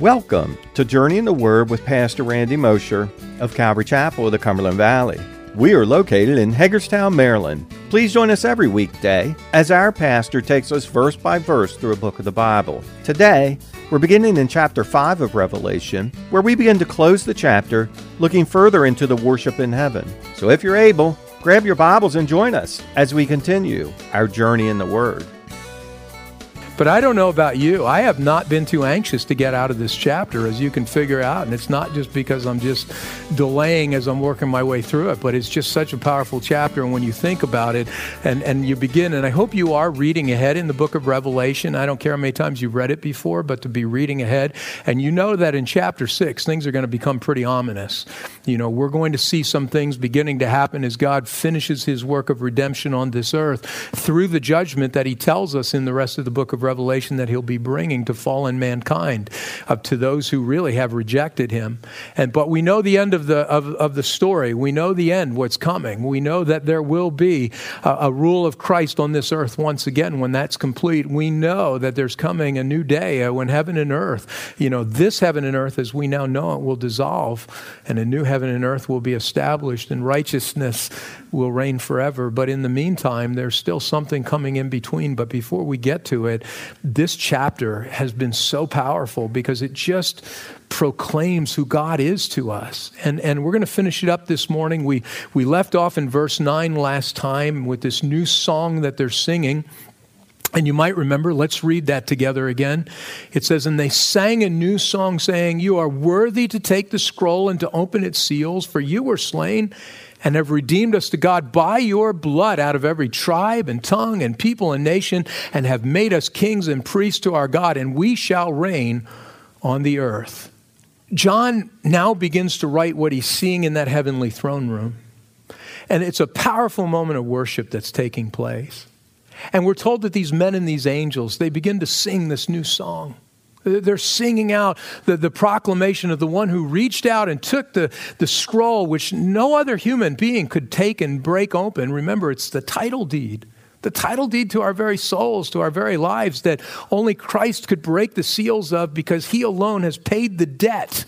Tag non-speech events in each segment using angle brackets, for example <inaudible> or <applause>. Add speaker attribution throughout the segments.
Speaker 1: Welcome to Journey in the Word with Pastor Randy Mosher of Calvary Chapel of the Cumberland Valley. We are located in Hagerstown, Maryland. Please join us every weekday as our pastor takes us verse by verse through a book of the Bible. Today, we're beginning in chapter 5 of Revelation, where we begin to close the chapter looking further into the worship in heaven. So if you're able, grab your Bibles and join us as we continue our journey in the Word.
Speaker 2: But I don't know about you. I have not been too anxious to get out of this chapter, as you can figure out. And it's not just because I'm just delaying as I'm working my way through it, but it's just such a powerful chapter. And when you think about it and, and you begin, and I hope you are reading ahead in the book of Revelation. I don't care how many times you've read it before, but to be reading ahead. And you know that in chapter six, things are going to become pretty ominous. You know, we're going to see some things beginning to happen as God finishes his work of redemption on this earth through the judgment that he tells us in the rest of the book of Revelation revelation that he'll be bringing to fallen mankind, uh, to those who really have rejected him. And but we know the end of the of, of the story. We know the end, what's coming. We know that there will be a, a rule of Christ on this earth once again when that's complete. We know that there's coming a new day uh, when heaven and earth, you know, this heaven and earth as we now know it will dissolve, and a new heaven and earth will be established, and righteousness will reign forever. But in the meantime, there's still something coming in between. But before we get to it, this chapter has been so powerful because it just proclaims who God is to us. And, and we're going to finish it up this morning. We, we left off in verse 9 last time with this new song that they're singing. And you might remember, let's read that together again. It says, And they sang a new song, saying, You are worthy to take the scroll and to open its seals, for you were slain and have redeemed us to God by your blood out of every tribe and tongue and people and nation, and have made us kings and priests to our God, and we shall reign on the earth. John now begins to write what he's seeing in that heavenly throne room. And it's a powerful moment of worship that's taking place. And we're told that these men and these angels, they begin to sing this new song. They're singing out the, the proclamation of the one who reached out and took the, the scroll, which no other human being could take and break open. Remember, it's the title deed, the title deed to our very souls, to our very lives, that only Christ could break the seals of because he alone has paid the debt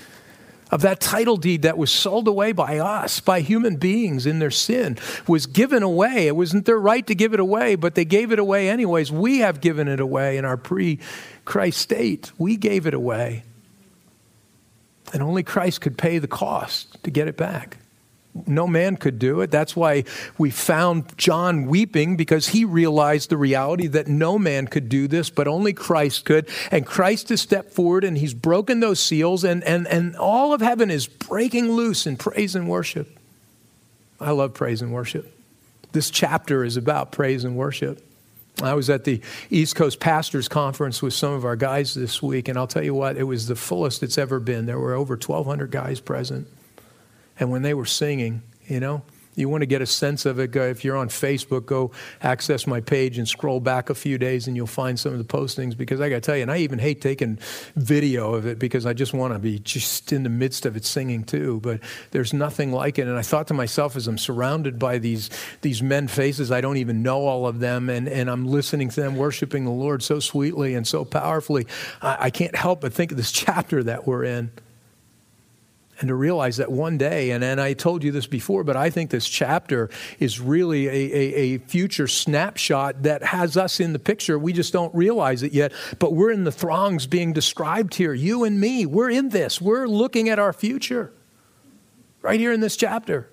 Speaker 2: of that title deed that was sold away by us, by human beings in their sin, was given away. It wasn't their right to give it away, but they gave it away anyways. We have given it away in our pre Christ state. We gave it away. And only Christ could pay the cost to get it back. No man could do it. That's why we found John weeping because he realized the reality that no man could do this, but only Christ could. And Christ has stepped forward and he's broken those seals, and, and, and all of heaven is breaking loose in praise and worship. I love praise and worship. This chapter is about praise and worship. I was at the East Coast Pastors Conference with some of our guys this week, and I'll tell you what, it was the fullest it's ever been. There were over 1,200 guys present. And when they were singing, you know, you want to get a sense of it, if you're on Facebook, go access my page and scroll back a few days and you'll find some of the postings because I got to tell you, and I even hate taking video of it because I just want to be just in the midst of it singing too. But there's nothing like it. And I thought to myself as I'm surrounded by these, these men faces, I don't even know all of them, and, and I'm listening to them worshiping the Lord so sweetly and so powerfully, I, I can't help but think of this <laughs> chapter that we're in and to realize that one day, and, and I told you this before, but I think this chapter is really a, a, a, future snapshot that has us in the picture. We just don't realize it yet, but we're in the throngs being described here. You and me, we're in this. We're looking at our future right here in this chapter.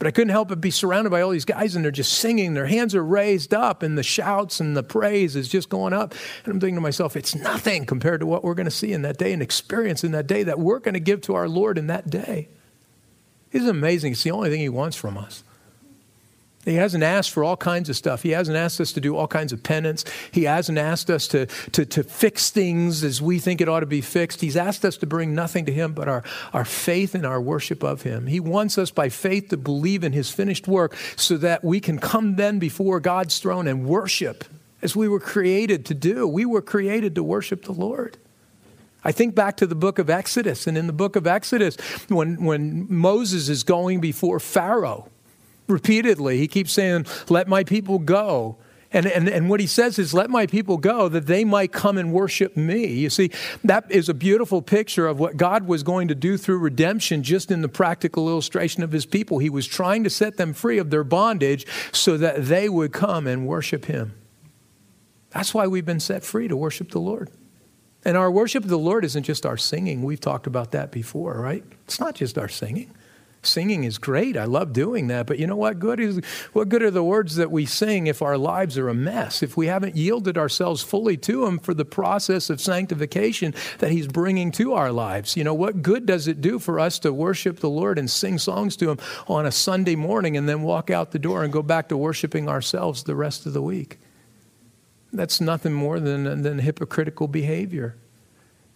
Speaker 2: But I couldn't help but be surrounded by all these guys, and they're just singing. Their hands are raised up, and the shouts and the praise is just going up. And I'm thinking to myself, it's nothing compared to what we're going to see in that day and experience in that day that we're going to give to our Lord in that day. It's amazing. It's the only thing He wants from us. He hasn't asked for all kinds of stuff. He hasn't asked us to do all kinds of penance. He hasn't asked us to, to, to fix things as we think it ought to be fixed. He's asked us to bring nothing to Him but our, our faith and our worship of Him. He wants us by faith to believe in His finished work so that we can come then before God's throne and worship as we were created to do. We were created to worship the Lord. I think back to the book of Exodus, and in the book of Exodus, when, when Moses is going before Pharaoh, repeatedly. He keeps saying, Let my people go. And, and, and what he says is, let my people go that they might come and worship me. You see, that is a beautiful picture of what God was going to do through redemption, just in the practical illustration of his people. He was trying to set them free of their bondage so that they would come and worship him. That's why we've been set free to worship the Lord. And our worship of the Lord isn't just our singing. We've talked about that before, right? It's not just our singing. Singing is great. I love doing that. But you know what good is what good are the words that we sing if our lives are a mess? If we haven't yielded ourselves fully to him for the process of sanctification that he's bringing to our lives. You know what good does it do for us to worship the Lord and sing songs to him on a Sunday morning and then walk out the door and go back to worshiping ourselves the rest of the week? That's nothing more than, than hypocritical behavior.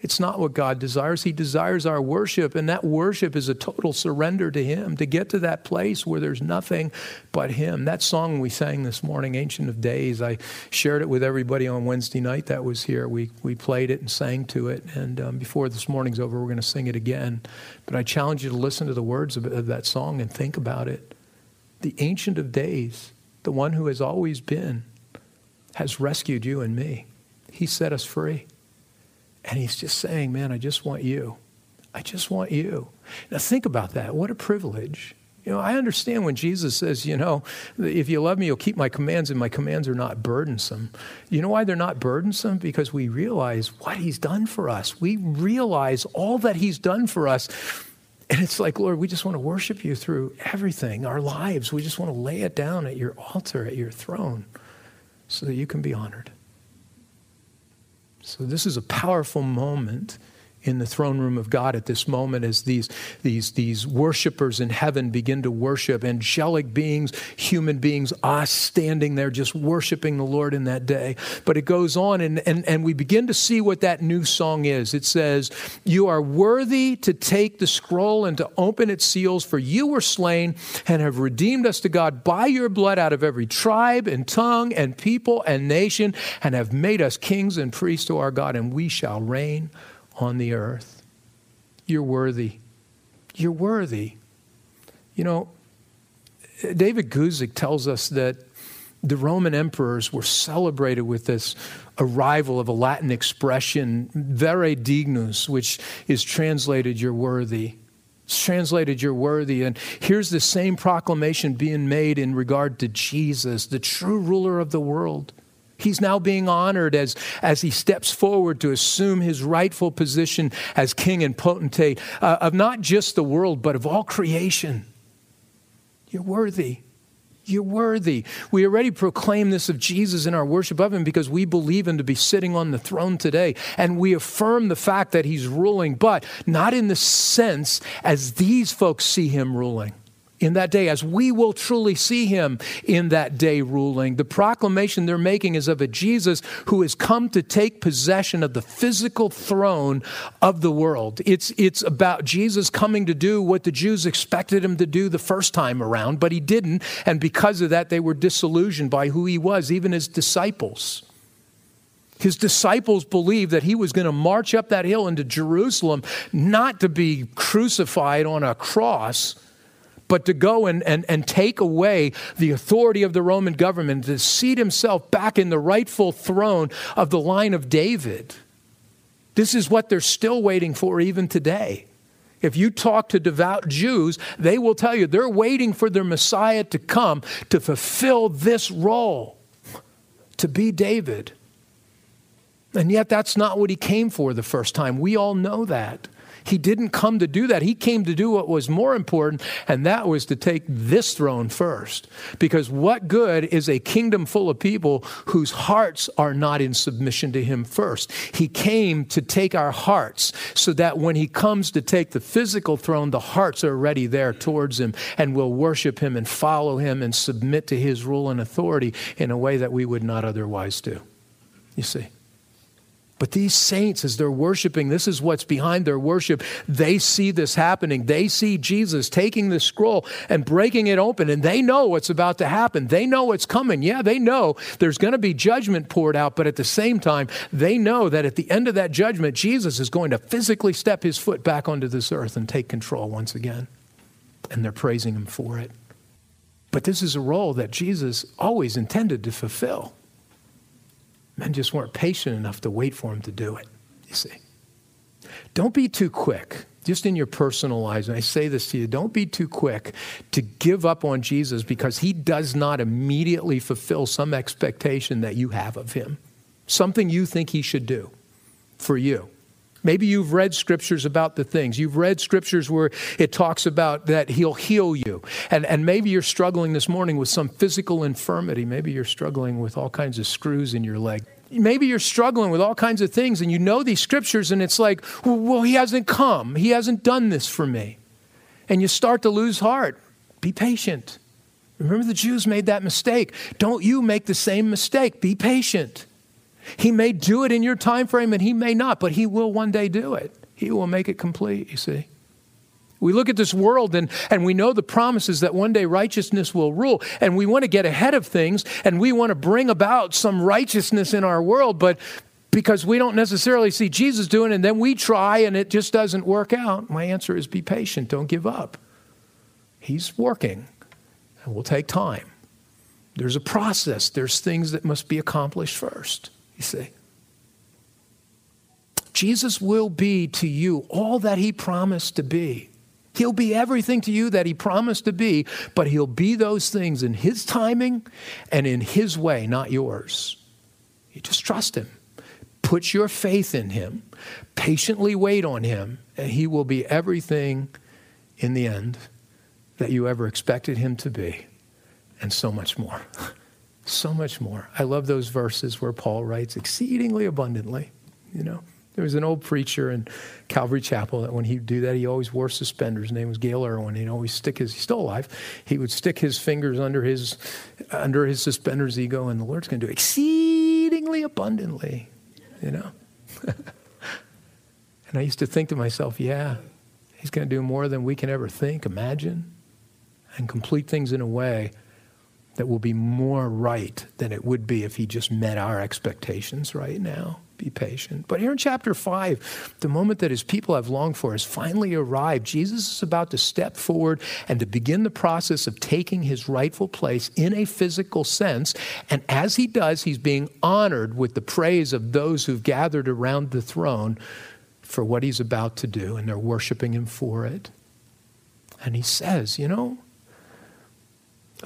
Speaker 2: It's not what God desires. He desires our worship, and that worship is a total surrender to Him to get to that place where there's nothing but Him. That song we sang this morning, Ancient of Days, I shared it with everybody on Wednesday night that was here. We, we played it and sang to it, and um, before this morning's over, we're going to sing it again. But I challenge you to listen to the words of, of that song and think about it. The Ancient of Days, the one who has always been, has rescued you and me. He set us free. And he's just saying, Man, I just want you. I just want you. Now, think about that. What a privilege. You know, I understand when Jesus says, you know, if you love me, you'll keep my commands, and my commands are not burdensome. You know why they're not burdensome? Because we realize what he's done for us. We realize all that he's done for us. And it's like, Lord, we just want to worship you through everything, our lives. We just want to lay it down at your altar, at your throne, so that you can be honored. So, this is a powerful moment in the throne room of God at this moment as these, these, these worshipers in heaven begin to worship, angelic beings, human beings, us standing there just worshiping the Lord in that day. But it goes on, and, and, and we begin to see what that new song is. It says, You are worthy to take the scroll and to open its seals, for you were slain and have redeemed us to God by your blood out of every tribe and tongue and people and nation, and have made us kings and priests to our God, and we shall reign on the earth. You're worthy. You're worthy. You know, David Guzik tells us that the Roman emperors were celebrated with this arrival of a Latin expression, vere dignus, which is translated, you're worthy. It's translated, you're worthy. And here's the same proclamation being made in regard to Jesus, the true ruler of the world. He's now being honored as, as he steps forward to assume his rightful position as king and potentate uh, of not just the world, but of all creation. You're worthy. You're worthy. We already proclaim this of Jesus in our worship of him because we believe him to be sitting on the throne today. And we affirm the fact that he's ruling, but not in the sense as these folks see him ruling in that day, as we will truly see him in that day ruling. The proclamation they're making is of a Jesus who has come to take possession of the physical throne of the world. It's, it's about Jesus coming to do what the Jews expected him to do the first time around, but he didn't. And because of that, they were disillusioned by who he was, even his disciples. His disciples believed that he was going to march up that hill into Jerusalem, not to be crucified on a cross but to go and, and, and take away the authority of the Roman government, to seat himself back in the rightful throne of the line of David. This is what they're still waiting for even today. If you talk to devout Jews, they will tell you they're waiting for their Messiah to come to fulfill this role, to be David. And yet, that's not what he came for the first time. We all know that. He didn't come to do that. He came to do what was more important, and that was to take this throne first. Because what good is a kingdom full of people whose hearts are not in submission to Him first? He came to take our hearts so that when He comes to take the physical throne, the hearts are ready there towards Him and will worship Him and follow Him and submit to His rule and authority in a way that we would not otherwise do. You see? But these saints, as they're worshiping, this is what's behind their worship. They see this happening. They see Jesus taking the scroll and breaking it open, and they know what's about to happen. They know what's coming. Yeah, they know there's going to be judgment poured out, but at the same time, they know that at the end of that judgment, Jesus is going to physically step his foot back onto this earth and take control once again. And they're praising him for it. But this is a role that Jesus always intended to fulfill. Men just weren't patient enough to wait for him to do it, you see. Don't be too quick, just in your personal lives. And I say this to you don't be too quick to give up on Jesus because he does not immediately fulfill some expectation that you have of him, something you think he should do for you. Maybe you've read scriptures about the things. You've read scriptures where it talks about that he'll heal you. And, and maybe you're struggling this morning with some physical infirmity. Maybe you're struggling with all kinds of screws in your leg. Maybe you're struggling with all kinds of things and you know these scriptures and it's like, well, he hasn't come. He hasn't done this for me. And you start to lose heart. Be patient. Remember, the Jews made that mistake. Don't you make the same mistake. Be patient. He may do it in your time frame and he may not, but he will one day do it. He will make it complete, you see. We look at this world and, and we know the promises that one day righteousness will rule, and we want to get ahead of things and we want to bring about some righteousness in our world, but because we don't necessarily see Jesus doing it, and then we try and it just doesn't work out, my answer is be patient, don't give up. He's working, and will take time. There's a process, there's things that must be accomplished first you see. Jesus will be to you all that he promised to be. He'll be everything to you that he promised to be, but he'll be those things in his timing and in his way, not yours. You just trust him. Put your faith in him. Patiently wait on him, and he will be everything in the end that you ever expected him to be, and so much more. <laughs> So much more. I love those verses where Paul writes exceedingly abundantly. You know, there was an old preacher in Calvary Chapel that when he'd do that, he always wore suspenders. His name was Gayle Erwin. He'd always stick his, he's still alive, he would stick his fingers under his, under his suspenders ego, and the Lord's going to do exceedingly abundantly, you know. <laughs> and I used to think to myself, yeah, he's going to do more than we can ever think, imagine, and complete things in a way that will be more right than it would be if he just met our expectations right now. Be patient. But here in chapter 5, the moment that his people have longed for has finally arrived. Jesus is about to step forward and to begin the process of taking his rightful place in a physical sense. And as he does, he's being honored with the praise of those who've gathered around the throne for what he's about to do, and they're worshiping him for it. And he says, You know,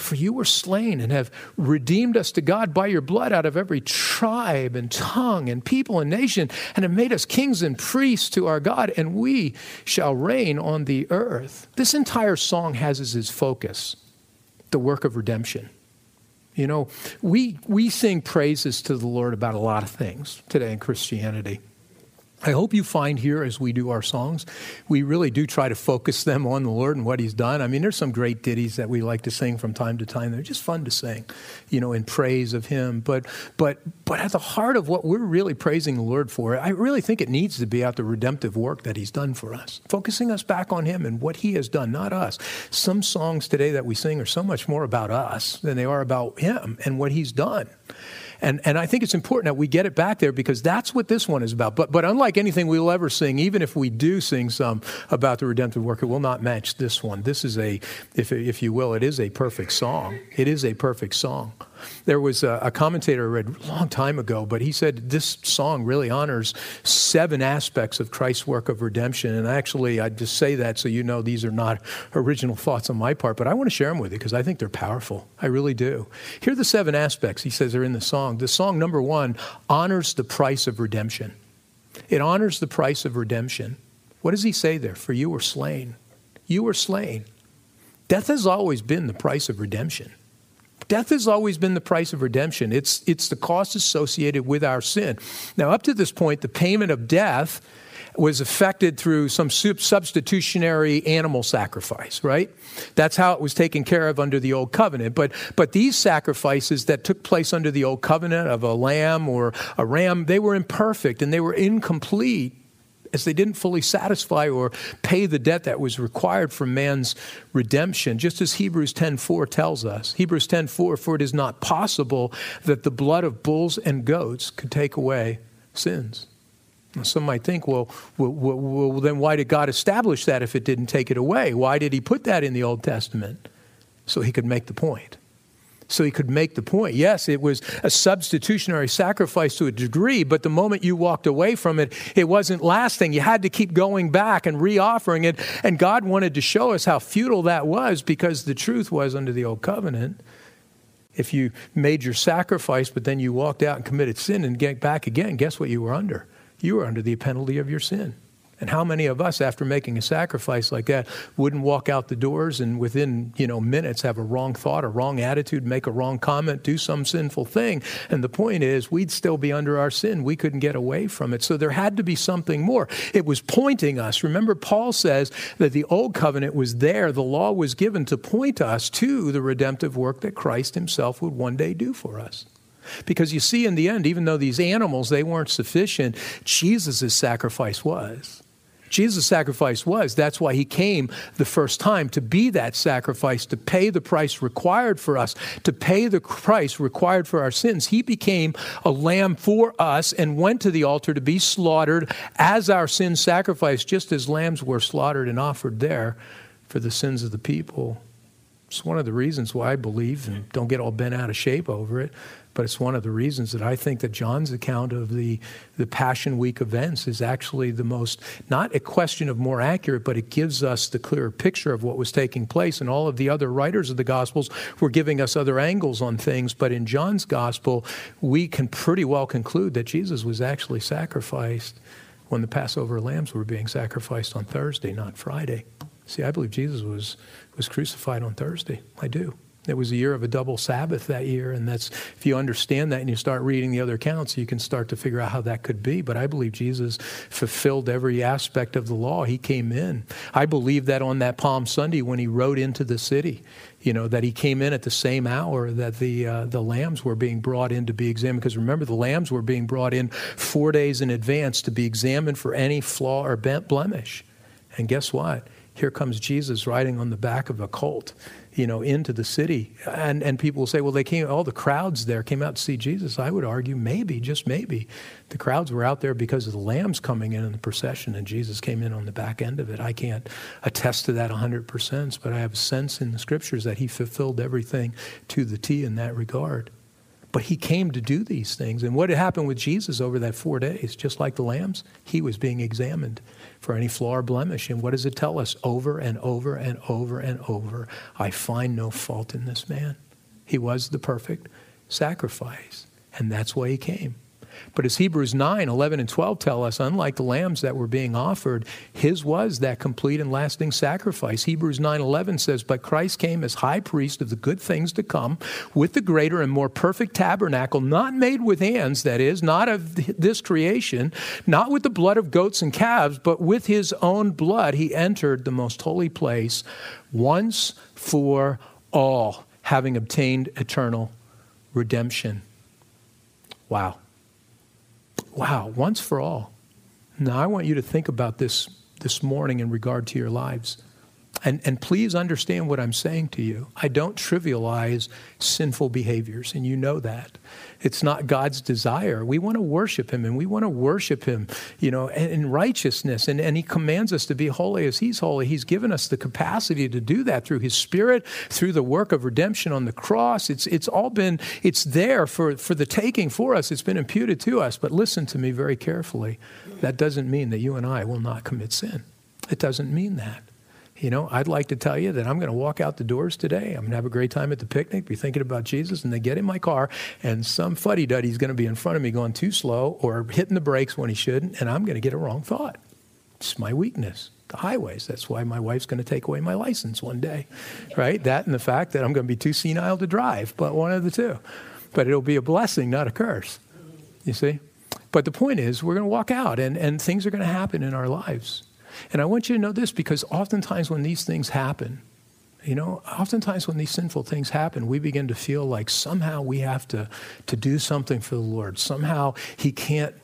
Speaker 2: for you were slain and have redeemed us to God by your blood out of every tribe and tongue and people and nation, and have made us kings and priests to our God, and we shall reign on the earth. This entire song has as its focus the work of redemption. You know, we, we sing praises to the Lord about a lot of things today in Christianity. I hope you find here as we do our songs, we really do try to focus them on the Lord and what He's done. I mean, there's some great ditties that we like to sing from time to time. They're just fun to sing, you know, in praise of Him. But but but at the heart of what we're really praising the Lord for, I really think it needs to be at the redemptive work that He's done for us, focusing us back on Him and what He has done, not us. Some songs today that we sing are so much more about us than they are about Him and what He's done. And, and I think it's important that we get it back there because that's what this one is about. But, but unlike anything we'll ever sing, even if we do sing some about the redemptive work, it will not match this one. This is a, if, if you will, it is a perfect song. It is a perfect song. There was a, a, commentator I read a long time ago, but he said this song really honors seven aspects of Christ's work of redemption. And actually, I just say that so you know these are not original thoughts on my part, but I want to share them with you because I think they're powerful. I really do. Here are the seven aspects he says are in the song. The song, number one, honors the price of redemption. It honors the price of redemption. What does he say there? For you were slain. You were slain. Death has always been the price of redemption. Death has always been the price of redemption. It's, it's the cost associated with our sin. Now, up to this point, the payment of death was effected through some substitutionary animal sacrifice, right? That's how it was taken care of under the old covenant. But, but these sacrifices that took place under the old covenant of a lamb or a ram, they were imperfect and they were incomplete as they didn't fully satisfy or pay the debt that was required for man's redemption just as hebrews 10.4 tells us. Hebrews 10.4 for it is not possible that the blood of bulls and goats could take away sins. Some might think well, well, well then why did god establish that if it didn't take it away? Why did he put that in the old testament? So he could make the point so he could make the point. Yes, it was a substitutionary sacrifice to a degree, but the moment you walked away from it, it wasn't lasting. You had to keep going back and reoffering it. And God wanted to show us how futile that was because the truth was under the old covenant. If you made your sacrifice, but then you walked out and committed sin and get back again, guess what you were under? You were under the penalty of your sin. And how many of us, after making a sacrifice like that, wouldn't walk out the doors and within you know minutes have a wrong thought, a wrong attitude, make a wrong comment, do some sinful thing? And the point is, we'd still be under our sin. We couldn't get away from it. So there had to be something more. It was pointing us. Remember, Paul says that the old covenant was there. The law was given to point us to the redemptive work that Christ Himself would one day do for us. Because you see, in the end, even though these animals they weren't sufficient, Jesus' sacrifice was. Jesus' sacrifice was. That's why he came the first time to be that sacrifice, to pay the price required for us, to pay the price required for our sins. He became a lamb for us and went to the altar to be slaughtered as our sin sacrifice, just as lambs were slaughtered and offered there for the sins of the people. It's one of the reasons why I believe, and don't get all bent out of shape over it, but it's one of the reasons that I think that John's account of the, the Passion Week events is actually the most, not a question of more accurate, but it gives us the clearer picture of what was taking place. And all of the other writers of the Gospels were giving us other angles on things. But in John's Gospel, we can pretty well conclude that Jesus was actually sacrificed when the Passover lambs were being sacrificed on Thursday, not Friday. See, I believe Jesus was, was crucified on Thursday. I do. It was a year of a double Sabbath that year, and that's if you understand that and you start reading the other accounts, you can start to figure out how that could be. But I believe Jesus fulfilled every aspect of the law. He came in. I believe that on that Palm Sunday when he rode into the city, you know, that he came in at the same hour that the uh, the lambs were being brought in to be examined. Because remember, the lambs were being brought in four days in advance to be examined for any flaw or blemish. And guess what? Here comes Jesus riding on the back of a colt you know, into the city. And, and people will say, well, they came, all the crowds there came out to see Jesus. I would argue maybe, just maybe, the crowds were out there because of the lambs coming in in the procession and Jesus came in on the back end of it. I can't attest to that 100%, but I have a sense in the scriptures that he fulfilled everything to the T in that regard. But he came to do these things. And what had happened with Jesus over that four days, just like the lambs, he was being examined for any flaw or blemish. And what does it tell us over and over and over and over? I find no fault in this man. He was the perfect sacrifice. And that's why he came. But as Hebrews 9, 11, and 12 tell us, unlike the lambs that were being offered, his was that complete and lasting sacrifice. Hebrews 9, 11 says, But Christ came as high priest of the good things to come with the greater and more perfect tabernacle, not made with hands, that is, not of this creation, not with the blood of goats and calves, but with his own blood he entered the most holy place once for all, having obtained eternal redemption. Wow. Wow, once for all. Now, I want you to think about this this morning in regard to your lives. And, and please understand what I'm saying to you. I don't trivialize sinful behaviors, and you know that. It's not God's desire. We want to worship Him, and we want to worship Him, you know, in righteousness. And, and He commands us to be holy as He's holy. He's given us the capacity to do that through His Spirit, through the work of redemption on the cross. It's, it's all been, it's there for, for the taking for us. It's been imputed to us. But listen to me very carefully. That doesn't mean that you and I will not commit sin. It doesn't mean that. You know, I'd like to tell you that I'm going to walk out the doors today. I'm going to have a great time at the picnic, be thinking about Jesus, and then get in my car, and some fuddy duddy is going to be in front of me going too slow or hitting the brakes when he shouldn't, and I'm going to get a wrong thought. It's my weakness, the highways. That's why my wife's going to take away my license one day, right? That and the fact that I'm going to be too senile to drive, but one of the two. But it'll be a blessing, not a curse. You see? But the point is, we're going to walk out, and, and things are going to happen in our lives. And I want you to know this because oftentimes when these things happen, you know, oftentimes when these sinful things happen, we begin to feel like somehow we have to, to do something for the Lord. Somehow He can't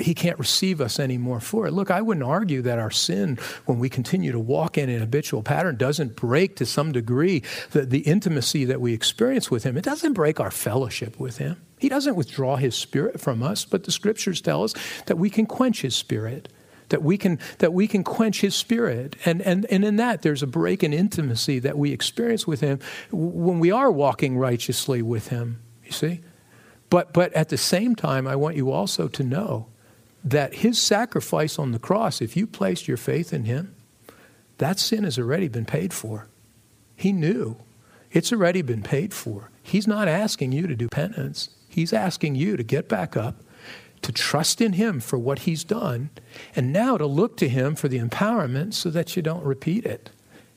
Speaker 2: he can't receive us anymore for it. Look, I wouldn't argue that our sin, when we continue to walk in an habitual pattern, doesn't break to some degree the, the intimacy that we experience with Him. It doesn't break our fellowship with Him. He doesn't withdraw His Spirit from us, but the scriptures tell us that we can quench His Spirit that we can that we can quench his spirit. And and and in that there's a break in intimacy that we experience with him when we are walking righteously with him you see? But but at the same time i want you also to know that his sacrifice on the cross if you placed your faith in him that sin has already been paid for. He knew. It's already been paid for. He's not asking you to do penance. He's asking you to get back up to trust in Him for what He's done, and now to look to Him for the empowerment so that you don't repeat it.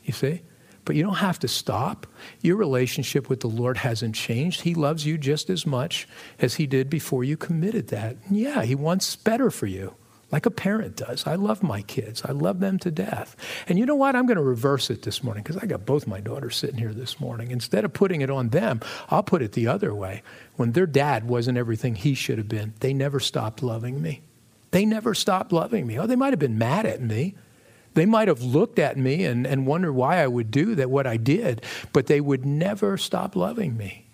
Speaker 2: You see? But you don't have to stop. Your relationship with the Lord hasn't changed. He loves you just as much as He did before you committed that. And yeah, He wants better for you like a parent does. I love my kids. I love them to death. And you know what? I'm going to reverse it this morning because I got both my daughters sitting here this morning. Instead of putting it on them, I'll put it the other way. When their dad wasn't everything he should have been, they never stopped loving me. They never stopped loving me. Oh, they might have been mad at me. They might have looked at me and, and wondered why I would do that, what I did, but they would never stop loving me.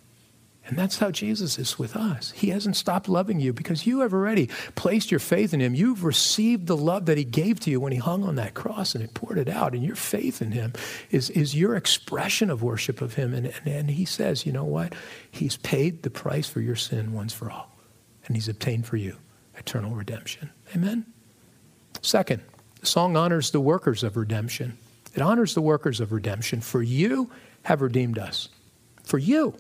Speaker 2: And that's how Jesus is with us. He hasn't stopped loving you because you have already placed your faith in Him. You've received the love that He gave to you when He hung on that cross and He poured it out. And your faith in Him is, is your expression of worship of Him. And, and, and He says, you know what? He's paid the price for your sin once for all. And He's obtained for you eternal redemption. Amen? Second, the song honors the workers of redemption. It honors the workers of redemption. For you have redeemed us. For you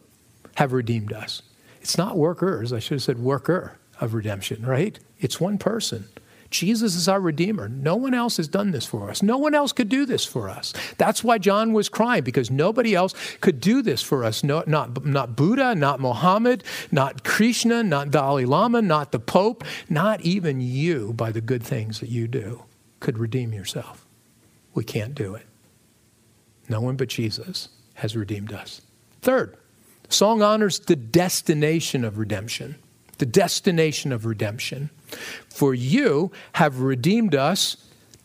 Speaker 2: have redeemed us. It's not workers, I should have said worker of redemption, right? It's one person. Jesus is our Redeemer. No one else has done this for us. No one else could do this for us. That's why John was crying, because nobody else could do this for us. No, not, not Buddha, not Mohammed, not Krishna, not Dalai Lama, not the Pope, not even you, by the good things that you do, could redeem yourself. We can't do it. No one but Jesus has redeemed us. Third, Song honors the destination of redemption. The destination of redemption. For you have redeemed us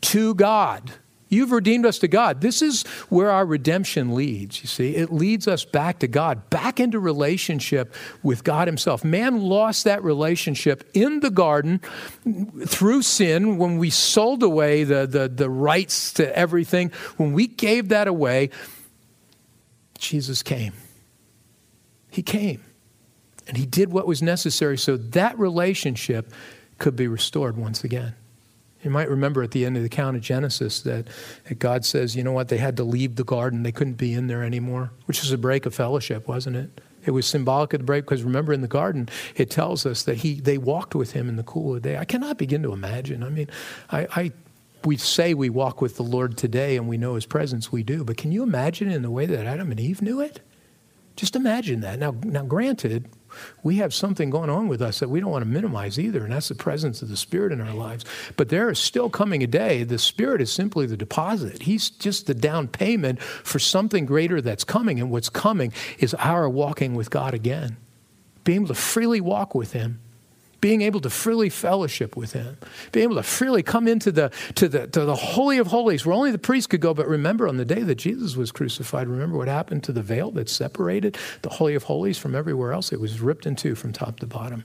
Speaker 2: to God. You've redeemed us to God. This is where our redemption leads, you see. It leads us back to God, back into relationship with God Himself. Man lost that relationship in the garden through sin when we sold away the, the, the rights to everything. When we gave that away, Jesus came. He came and he did what was necessary so that relationship could be restored once again. You might remember at the end of the account of Genesis that, that God says, you know what, they had to leave the garden. They couldn't be in there anymore, which was a break of fellowship, wasn't it? It was symbolic of the break because remember in the garden, it tells us that he, they walked with him in the cool of the day. I cannot begin to imagine. I mean, I, I we say we walk with the Lord today and we know his presence, we do. But can you imagine in the way that Adam and Eve knew it? Just imagine that. Now, now, granted, we have something going on with us that we don't want to minimize either, and that's the presence of the Spirit in our lives. But there is still coming a day, the Spirit is simply the deposit. He's just the down payment for something greater that's coming, and what's coming is our walking with God again, being able to freely walk with Him being able to freely fellowship with him, being able to freely come into the, to the, to the Holy of Holies where only the priest could go. But remember, on the day that Jesus was crucified, remember what happened to the veil that separated the Holy of Holies from everywhere else? It was ripped in two from top to bottom.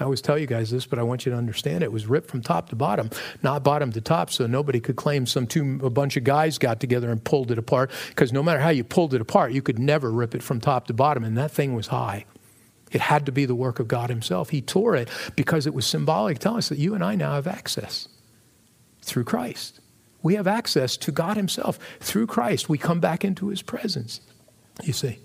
Speaker 2: I always tell you guys this, but I want you to understand it. was ripped from top to bottom, not bottom to top, so nobody could claim some two a bunch of guys got together and pulled it apart. Because no matter how you pulled it apart, you could never rip it from top to bottom, and that thing was high. It had to be the work of God Himself. He tore it because it was symbolic, telling us that you and I now have access through Christ. We have access to God Himself through Christ. We come back into His presence, you see.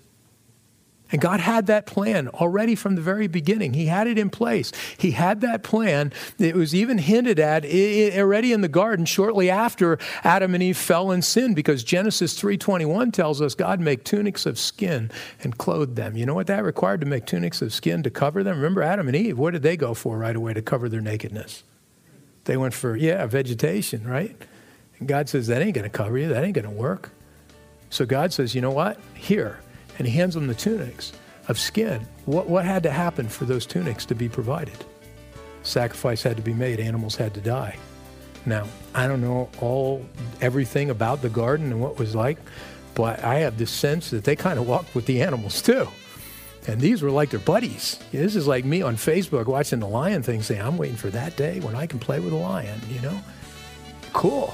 Speaker 2: And God had that plan already from the very beginning. He had it in place. He had that plan. It was even hinted at already in the garden shortly after Adam and Eve fell in sin because Genesis 3:21 tells us God made tunics of skin and clothed them. You know what that required to make tunics of skin to cover them? Remember Adam and Eve, what did they go for right away to cover their nakedness? They went for yeah, vegetation, right? And God says that ain't going to cover you. That ain't going to work. So God says, "You know what? Here, and he hands them the tunics of skin. What, what had to happen for those tunics to be provided? Sacrifice had to be made, animals had to die. Now, I don't know all everything about the garden and what was like, but I have this sense that they kind of walked with the animals too. And these were like their buddies. This is like me on Facebook watching the lion thing saying, I'm waiting for that day when I can play with a lion, you know? Cool.